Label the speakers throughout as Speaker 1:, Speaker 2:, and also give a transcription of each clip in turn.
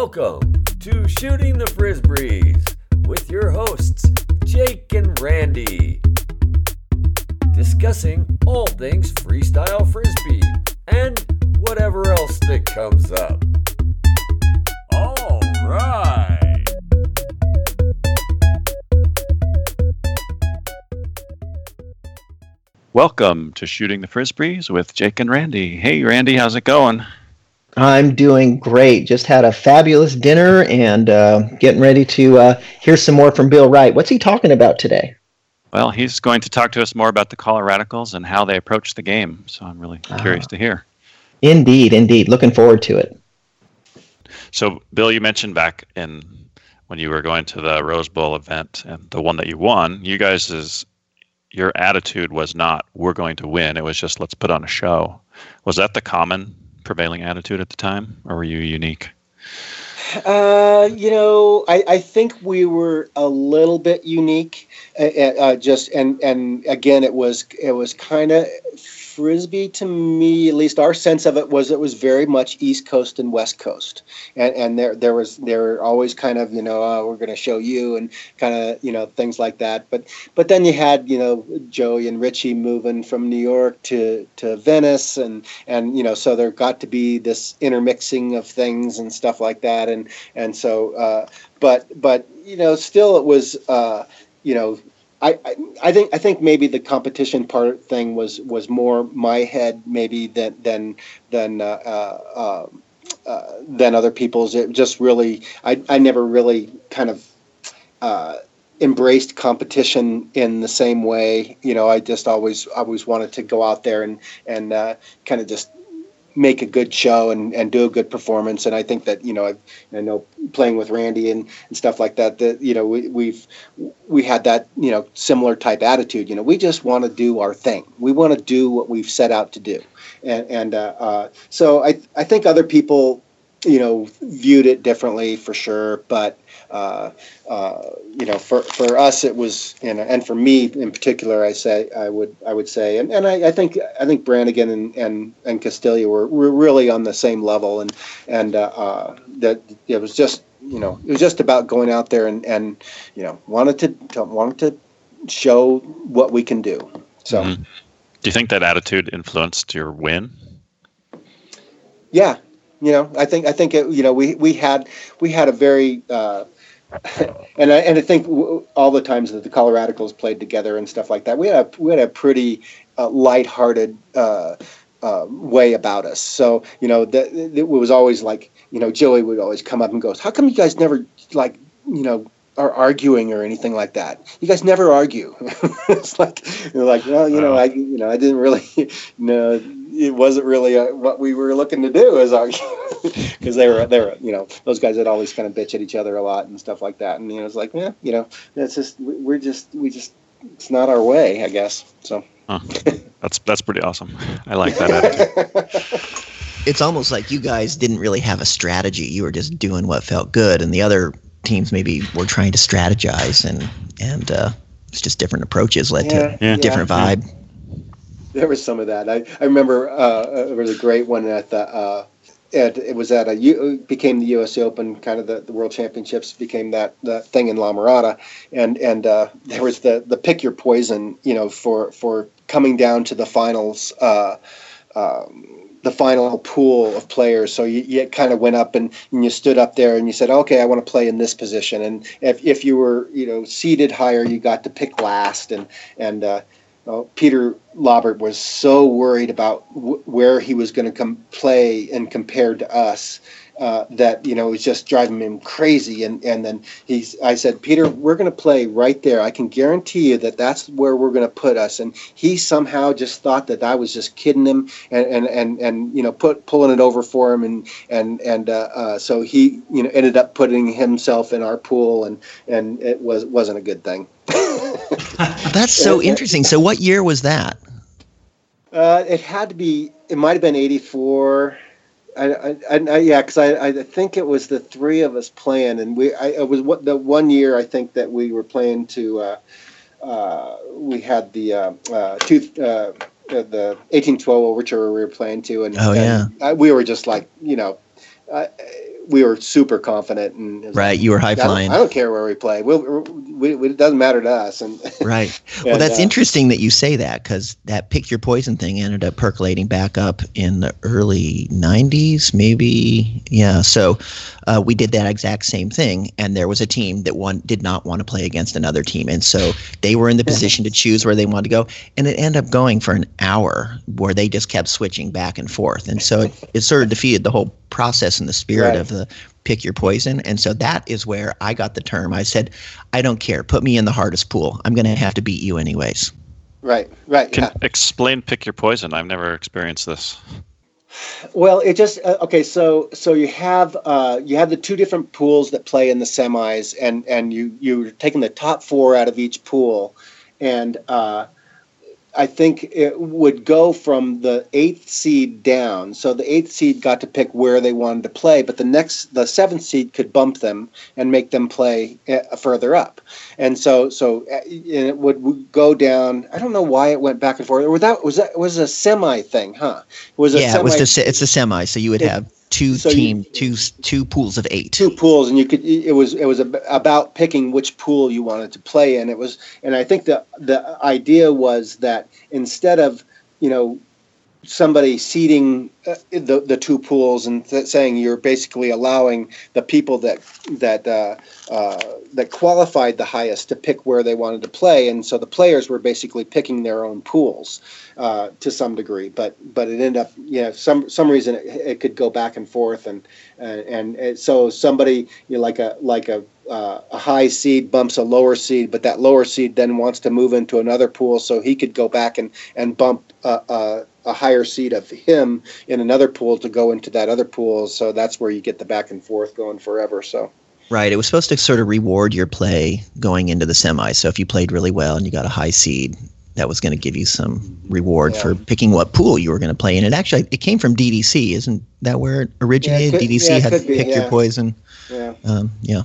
Speaker 1: Welcome to Shooting the Frisbees with your hosts, Jake and Randy. Discussing all things freestyle frisbee and whatever else that comes up. All right.
Speaker 2: Welcome to Shooting the Frisbees with Jake and Randy. Hey, Randy, how's it going?
Speaker 3: I'm doing great. Just had a fabulous dinner and uh, getting ready to uh, hear some more from Bill Wright. What's he talking about today?
Speaker 2: Well, he's going to talk to us more about the Coloradicals and how they approach the game. So I'm really curious to hear.
Speaker 3: Indeed, indeed. Looking forward to it.
Speaker 2: So, Bill, you mentioned back in when you were going to the Rose Bowl event and the one that you won, you guys is your attitude was not we're going to win. It was just let's put on a show. Was that the common prevailing attitude at the time, or were you unique?
Speaker 4: Uh, you know, I, I think we were a little bit unique. Uh, just and and again, it was it was kind of frisbee to me. At least our sense of it was it was very much East Coast and West Coast, and and there there was there were always kind of you know uh, we're going to show you and kind of you know things like that. But but then you had you know Joey and Richie moving from New York to to Venice, and and you know so there got to be this intermixing of things and stuff like that, and and so uh, but but you know still it was uh, you know I, I think I think maybe the competition part thing was was more my head maybe than than than uh, uh, uh, than other people's. It just really I I never really kind of uh, embraced competition in the same way. You know, I just always always wanted to go out there and and uh, kind of just make a good show and, and do a good performance. And I think that, you know, I, I know playing with Randy and, and stuff like that, that, you know, we, we've, we had that, you know, similar type attitude, you know, we just want to do our thing. We want to do what we've set out to do. And, and, uh, uh, so I, I think other people, you know, viewed it differently for sure, but, uh, uh, you know, for, for us, it was, you know, and for me in particular, I say, I would, I would say, and, and I, I think, I think Brannigan and, and, and Castilla were, were really on the same level and, and, uh, uh, that it was just, you know, it was just about going out there and, and, you know, wanted to, wanted to show what we can do. So, mm-hmm.
Speaker 2: do you think that attitude influenced your win?
Speaker 4: Yeah, you know, I think I think it, you know we we had we had a very uh, and I and I think all the times that the Coloradicals played together and stuff like that, we had a, we had a pretty uh, lighthearted uh, uh, way about us. So you know, that it was always like you know, Joey would always come up and goes, "How come you guys never like you know?" are arguing or anything like that. You guys never argue. it's like, you're like, well, you know, I, you know, I didn't really, you know, it wasn't really a, uh, what we were looking to do as argue because they were they were you know those guys that always kind of bitch at each other a lot and stuff like that and you know it's like yeah you know that's just we're just we just it's not our way I guess so
Speaker 2: huh. that's that's pretty awesome I like that attitude.
Speaker 5: It's almost like you guys didn't really have a strategy. You were just doing what felt good, and the other teams maybe were trying to strategize, and and uh, it's just different approaches led yeah, to yeah. different vibe
Speaker 4: there was some of that. I, I remember uh, it was a great one at the. Uh, at, it was at a U, became the U.S. Open, kind of the, the World Championships became that, that thing in La Mirada, and and uh, there was the the pick your poison, you know, for for coming down to the finals. Uh, um, the final pool of players. So you, you kind of went up and, and, you stood up there and you said, okay, I want to play in this position. And if, if you were, you know, seated higher, you got to pick last. And, and, uh, Peter Lobert was so worried about w- where he was going to come play and compared to us uh, that you know it was just driving him crazy. And and then he's I said, Peter, we're going to play right there. I can guarantee you that that's where we're going to put us. And he somehow just thought that I was just kidding him and and and, and you know put pulling it over for him. And and and uh, uh, so he you know ended up putting himself in our pool, and and it was wasn't a good thing.
Speaker 5: That's so interesting. So, what year was that?
Speaker 4: Uh, it had to be. It might have been '84. I, I, I, yeah, because I, I think it was the three of us playing, and we. I, it was what the one year I think that we were playing to. Uh, uh, we had the uh, uh, two. Uh, the 1812 overture we were playing to, and,
Speaker 5: oh, yeah.
Speaker 4: And we were just like, you know, we were super confident and
Speaker 5: right. You were high flying.
Speaker 4: I, I, don't care where we play. we we, we, it doesn't matter to us. And
Speaker 5: right. Well, and, that's uh, interesting that you say that because that pick your poison thing ended up percolating back up in the early '90s, maybe. Yeah. So uh, we did that exact same thing, and there was a team that one did not want to play against another team, and so they were in the position to choose where they wanted to go, and it ended up going for an hour where they just kept switching back and forth, and so it, it sort of defeated the whole process and the spirit right. of the pick your poison. And so that is where I got the term. I said, I don't care. Put me in the hardest pool. I'm going to have to beat you anyways.
Speaker 4: Right, right.
Speaker 2: Can yeah. explain pick your poison. I've never experienced this.
Speaker 4: Well, it just uh, okay. So, so you have uh, you have the two different pools that play in the semis, and and you you're taking the top four out of each pool, and uh, I think it would go from the eighth seed down. So the eighth seed got to pick where they wanted to play, but the next, the seventh seed could bump them and make them play uh, further up. And so, so uh, it would go down. I don't know why it went back and forth. Or that was that was a semi thing, huh?
Speaker 5: It was yeah, semi- it was the it's a semi. So you would it, have two so team you, two two pools of eight.
Speaker 4: Two pools and you could it was it was about picking which pool you wanted to play in. It was and i think the the idea was that instead of you know somebody seeding uh, the the two pools and th- saying you're basically allowing the people that that uh, uh, that qualified the highest to pick where they wanted to play, and so the players were basically picking their own pools uh, to some degree. But but it ended up you know some some reason it, it could go back and forth, and and, so somebody you know, like a like a uh, a high seed bumps a lower seed, but that lower seed then wants to move into another pool, so he could go back and and bump a, a, a, higher seed of him in another pool to go into that other pool. So that's where you get the back and forth going forever. So.
Speaker 5: Right. It was supposed to sort of reward your play going into the semi. So if you played really well and you got a high seed, that was going to give you some reward yeah. for picking what pool you were going to play in. And it actually, it came from DDC, isn't that where it originated? Yeah, it could, DDC yeah, had to pick your poison. Yeah. Um, yeah.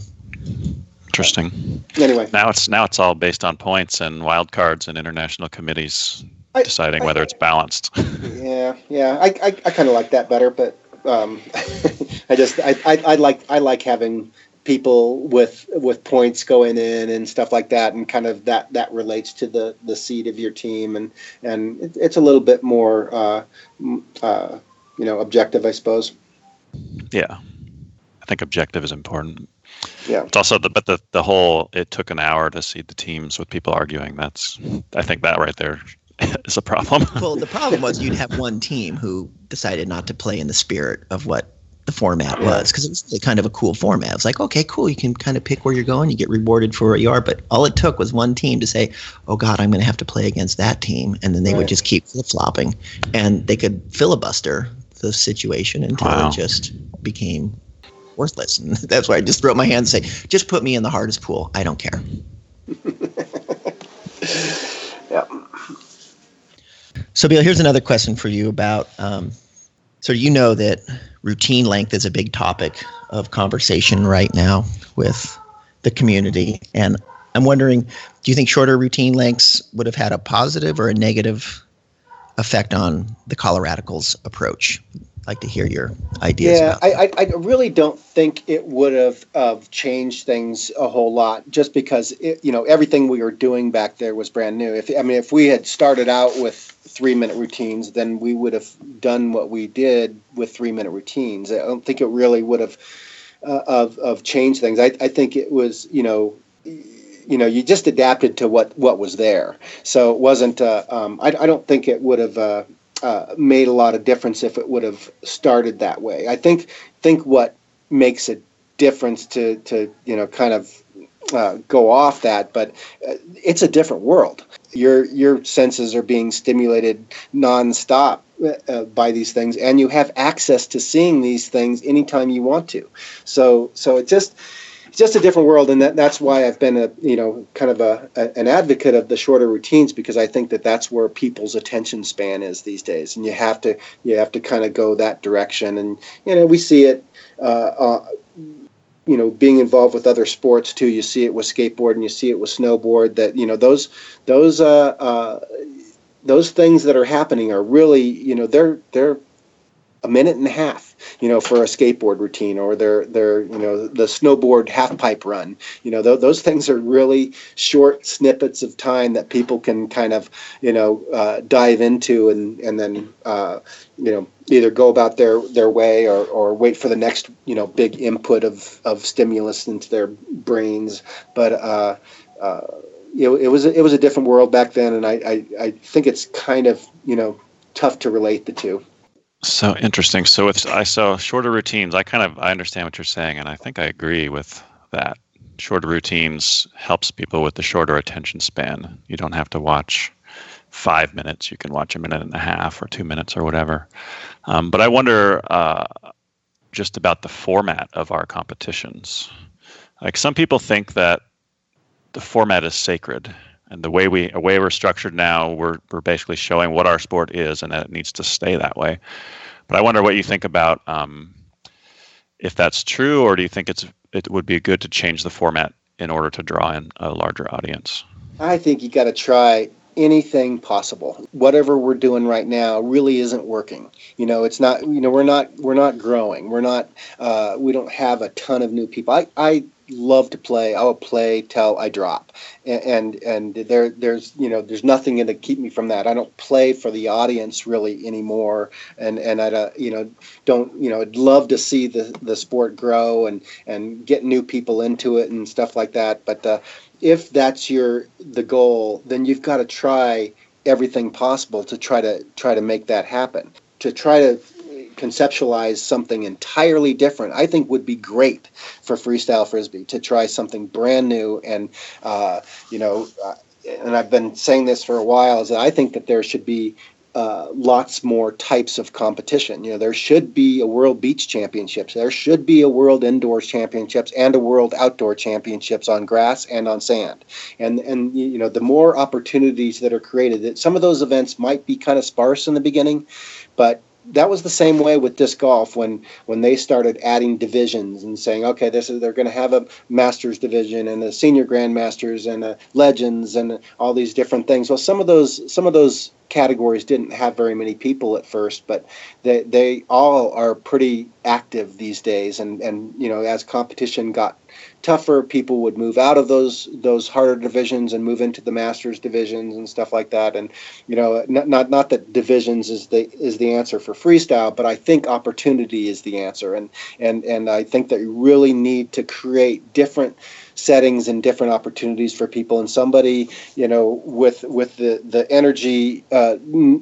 Speaker 2: Interesting.
Speaker 4: Anyway,
Speaker 2: now it's now it's all based on points and wildcards and international committees I, deciding I, whether it's balanced.
Speaker 4: Yeah, yeah, I I, I kind of like that better, but um, I just I, I I like I like having people with with points going in and stuff like that and kind of that that relates to the the seed of your team and and it, it's a little bit more uh, uh, you know objective i suppose
Speaker 2: yeah i think objective is important
Speaker 4: yeah.
Speaker 2: It's also the but the the whole it took an hour to see the teams with people arguing. That's I think that right there is a problem.
Speaker 5: well, the problem was you'd have one team who decided not to play in the spirit of what the format was because it was kind of a cool format. It was like, okay, cool, you can kind of pick where you're going, you get rewarded for where you are. But all it took was one team to say, oh God, I'm going to have to play against that team, and then they right. would just keep flip flopping, and they could filibuster the situation until wow. it just became worthless. And that's why I just throw up my hand and say, just put me in the hardest pool. I don't care. So, Bill, here's another question for you about. Um, so, you know that routine length is a big topic of conversation right now with the community, and I'm wondering, do you think shorter routine lengths would have had a positive or a negative effect on the Coloradicals' approach? I'd like to hear your ideas.
Speaker 4: Yeah, I, I, I really don't think it would have uh, changed things a whole lot, just because it, you know everything we were doing back there was brand new. If I mean, if we had started out with three minute routines, then we would have done what we did with three minute routines. I don't think it really would have uh, of of changed things. I, I think it was you know you know you just adapted to what what was there so it wasn't uh, um, I, I don't think it would have uh, uh, made a lot of difference if it would have started that way. I think think what makes a difference to to you know kind of uh, go off that, but uh, it's a different world. Your your senses are being stimulated nonstop uh, by these things, and you have access to seeing these things anytime you want to. So so it just it's just a different world, and that, that's why I've been a you know kind of a, a, an advocate of the shorter routines because I think that that's where people's attention span is these days, and you have to you have to kind of go that direction, and you know we see it. Uh, uh, you know, being involved with other sports too. You see it with skateboard and you see it with snowboard. That you know those those uh, uh, those things that are happening are really you know they're they're minute and a half, you know, for a skateboard routine or their their you know the snowboard half pipe run. You know, th- those things are really short snippets of time that people can kind of you know uh, dive into and and then uh, you know either go about their their way or or wait for the next you know big input of of stimulus into their brains. But uh, uh, it was it was a different world back then, and I, I I think it's kind of you know tough to relate the two.
Speaker 2: So interesting. So if I saw shorter routines, I kind of I understand what you're saying, and I think I agree with that. Shorter routines helps people with the shorter attention span. You don't have to watch five minutes. You can watch a minute and a half or two minutes or whatever. Um, but I wonder uh, just about the format of our competitions. Like some people think that the format is sacred and the way we the way we're structured now, we're we're basically showing what our sport is, and that it needs to stay that way. But I wonder what you think about um, if that's true, or do you think it's it would be good to change the format in order to draw in a larger audience?
Speaker 4: I think you got to try anything possible. Whatever we're doing right now really isn't working. You know, it's not. You know, we're not. We're not growing. We're not. Uh, we don't have a ton of new people. I, I love to play. I will play till I drop, and and, and there there's you know there's nothing in to keep me from that. I don't play for the audience really anymore, and and I uh, you know don't you know I'd love to see the the sport grow and and get new people into it and stuff like that. But uh, if that's your the goal, then you've got to try everything possible to try to try to make that happen. To try to conceptualize something entirely different, I think would be great for freestyle frisbee to try something brand new and uh, you know. Uh, and I've been saying this for a while is that I think that there should be uh, lots more types of competition. You know, there should be a World Beach Championships. There should be a World Indoors Championships and a World Outdoor Championships on grass and on sand. And and you know, the more opportunities that are created, that some of those events might be kind of sparse in the beginning, but that was the same way with disc golf when when they started adding divisions and saying okay this is they're going to have a masters division and a senior grandmasters and a legends and all these different things. Well some of those some of those categories didn't have very many people at first but they they all are pretty active these days and and you know as competition got tougher, people would move out of those those harder divisions and move into the masters divisions and stuff like that. And you know, not not, not that divisions is the is the answer for freestyle, but I think opportunity is the answer. And and and I think that you really need to create different settings and different opportunities for people. And somebody you know with with the the energy uh,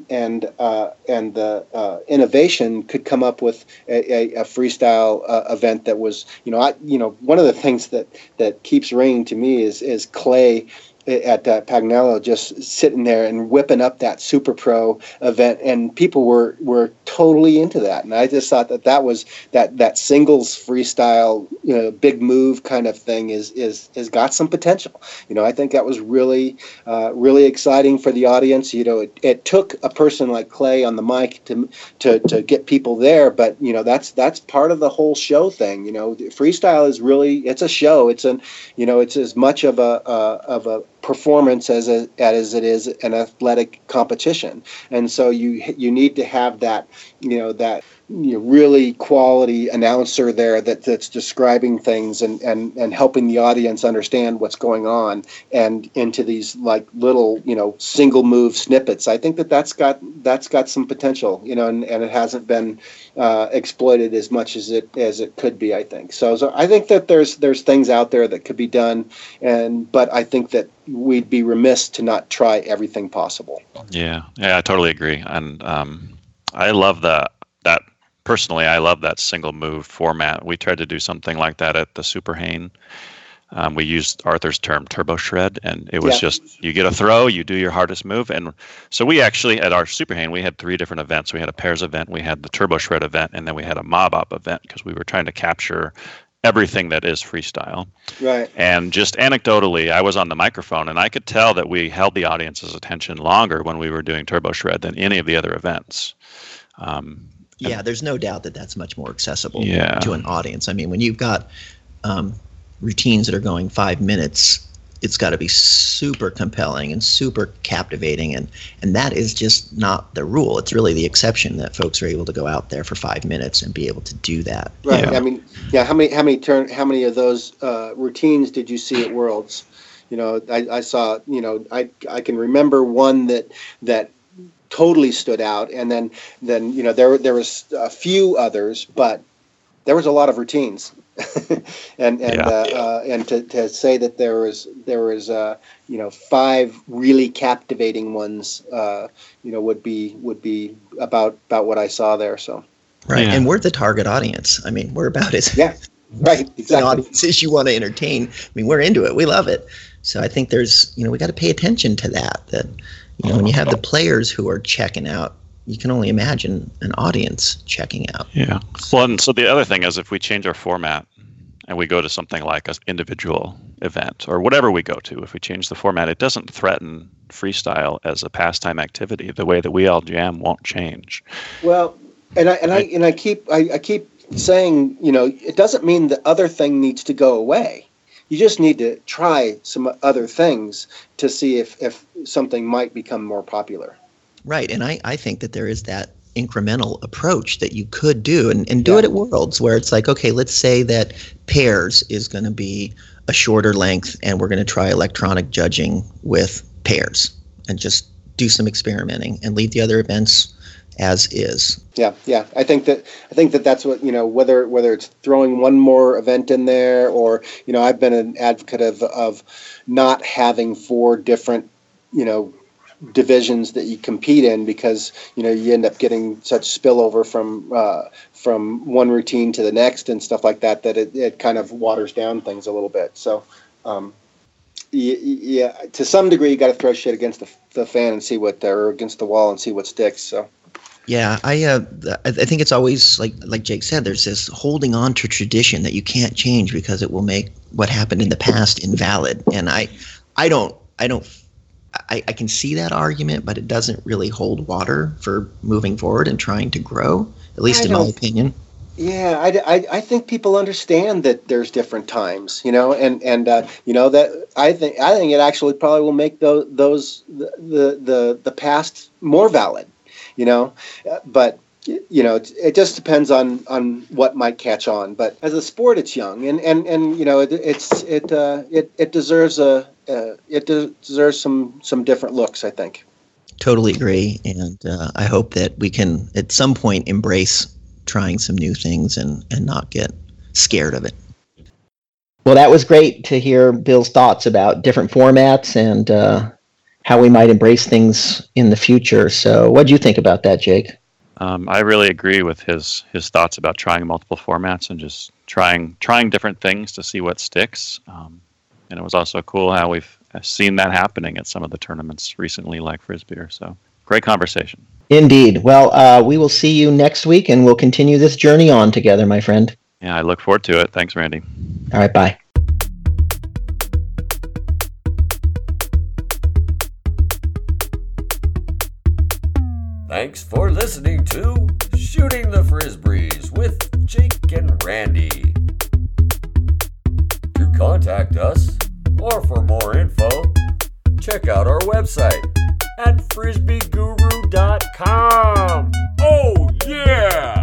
Speaker 4: and uh, and the uh, innovation could come up with a, a, a freestyle uh, event that was you know I you know one of the things that that keeps ringing to me is is Clay at uh, Pagnello just sitting there and whipping up that Super Pro event, and people were were totally into that. And I just thought that that was that that singles freestyle, you know, big move kind of thing is is has got some potential. You know, I think that was really uh, really exciting for the audience. You know, it, it took a person like Clay on the mic to to to get people there, but you know that's that's part of the whole show thing. You know, freestyle is really it's a show. It's an you know it's as much of a uh, of a performance as a, as it is an athletic competition. And so you you need to have that you know that you know, really quality announcer there that, that's describing things and, and, and helping the audience understand what's going on and into these like little you know single move snippets. I think that that's got that's got some potential you know and, and it hasn't been uh, exploited as much as it as it could be i think so, so i think that there's there's things out there that could be done and but i think that we'd be remiss to not try everything possible
Speaker 2: yeah yeah i totally agree and um, i love that that personally, I love that single move format. We tried to do something like that at the Super Hane. Um, we used Arthur's term turbo shred, and it was yeah. just you get a throw, you do your hardest move. And so we actually, at our Super Hane, we had three different events. We had a pairs event, we had the turbo shred event, and then we had a mob up event because we were trying to capture everything that is freestyle.
Speaker 4: Right.
Speaker 2: And just anecdotally, I was on the microphone and I could tell that we held the audience's attention longer when we were doing turbo shred than any of the other events. Um,
Speaker 5: yeah, there's no doubt that that's much more accessible
Speaker 2: yeah.
Speaker 5: to an audience. I mean, when you've got um, routines that are going five minutes, it's got to be super compelling and super captivating and and that is just not the rule. It's really the exception that folks are able to go out there for five minutes and be able to do that.
Speaker 4: Right yeah. i mean yeah how many how many turn how many of those uh, routines did you see at worlds? You know I, I saw you know i i can remember one that that totally stood out and then then you know there there was a few others but there was a lot of routines and and yeah. Uh, uh, and to, to say that there was there was uh, you know five really captivating ones uh, you know would be would be about about what I saw there so.
Speaker 5: Right. Yeah. and we're the target audience. I mean we're about as
Speaker 4: yeah. Right. exactly
Speaker 5: an audience as you want to entertain. I mean we're into it. We love it. So I think there's you know we got to pay attention to that that you know when you have the players who are checking out you can only imagine an audience checking out.
Speaker 2: Yeah. Well, and so the other thing is if we change our format and we go to something like an individual event or whatever we go to, if we change the format, it doesn't threaten freestyle as a pastime activity. The way that we all jam won't change.
Speaker 4: Well, and I and I and I keep I, I keep saying, you know, it doesn't mean the other thing needs to go away. You just need to try some other things to see if, if something might become more popular.
Speaker 5: Right. And I, I think that there is that incremental approach that you could do and, and do yeah. it at Worlds where it's like, okay, let's say that pairs is going to be a shorter length and we're going to try electronic judging with pairs and just do some experimenting and leave the other events as is.
Speaker 4: Yeah, yeah. I think that I think that that's what you know. Whether whether it's throwing one more event in there, or you know, I've been an advocate of of not having four different you know divisions that you compete in because you know you end up getting such spillover from uh, from one routine to the next and stuff like that that it, it kind of waters down things a little bit so um, yeah, to some degree you got to throw shit against the, the fan and see what or against the wall and see what sticks so
Speaker 5: yeah, I uh, I think it's always like like Jake said. There's this holding on to tradition that you can't change because it will make what happened in the past invalid. And I I don't I don't I, I, can see that argument, but it doesn't really hold water for moving forward and trying to grow, at least I in my opinion.
Speaker 4: Yeah, I, I, I, think people understand that there's different times, you know, and and uh, you know that I think I think it actually probably will make those those the the the past more valid, you know, uh, but you know it, just depends on on what might catch on but as a sport it's young and and and you know it, it's it uh it it deserves a uh, it deserves some some different looks. I think.
Speaker 5: Totally agree, and uh, I hope that we can at some point embrace trying some new things and and not get scared of it.
Speaker 3: Well, that was great to hear Bill's thoughts about different formats and uh, how we might embrace things in the future. So, what do you think about that, Jake?
Speaker 2: Um, I really agree with his his thoughts about trying multiple formats and just trying trying different things to see what sticks. Um, and it was also cool how we've seen that happening at some of the tournaments recently, like Frisbee. So great conversation.
Speaker 3: Indeed. Well, uh, we will see you next week, and we'll continue this journey on together, my friend.
Speaker 2: Yeah, I look forward to it. Thanks, Randy.
Speaker 3: All right, bye.
Speaker 1: Thanks for listening to Shooting the Frisbees with Jake and Randy contact us or for more info, check out our website at frisbeeguru.com. Oh, yeah!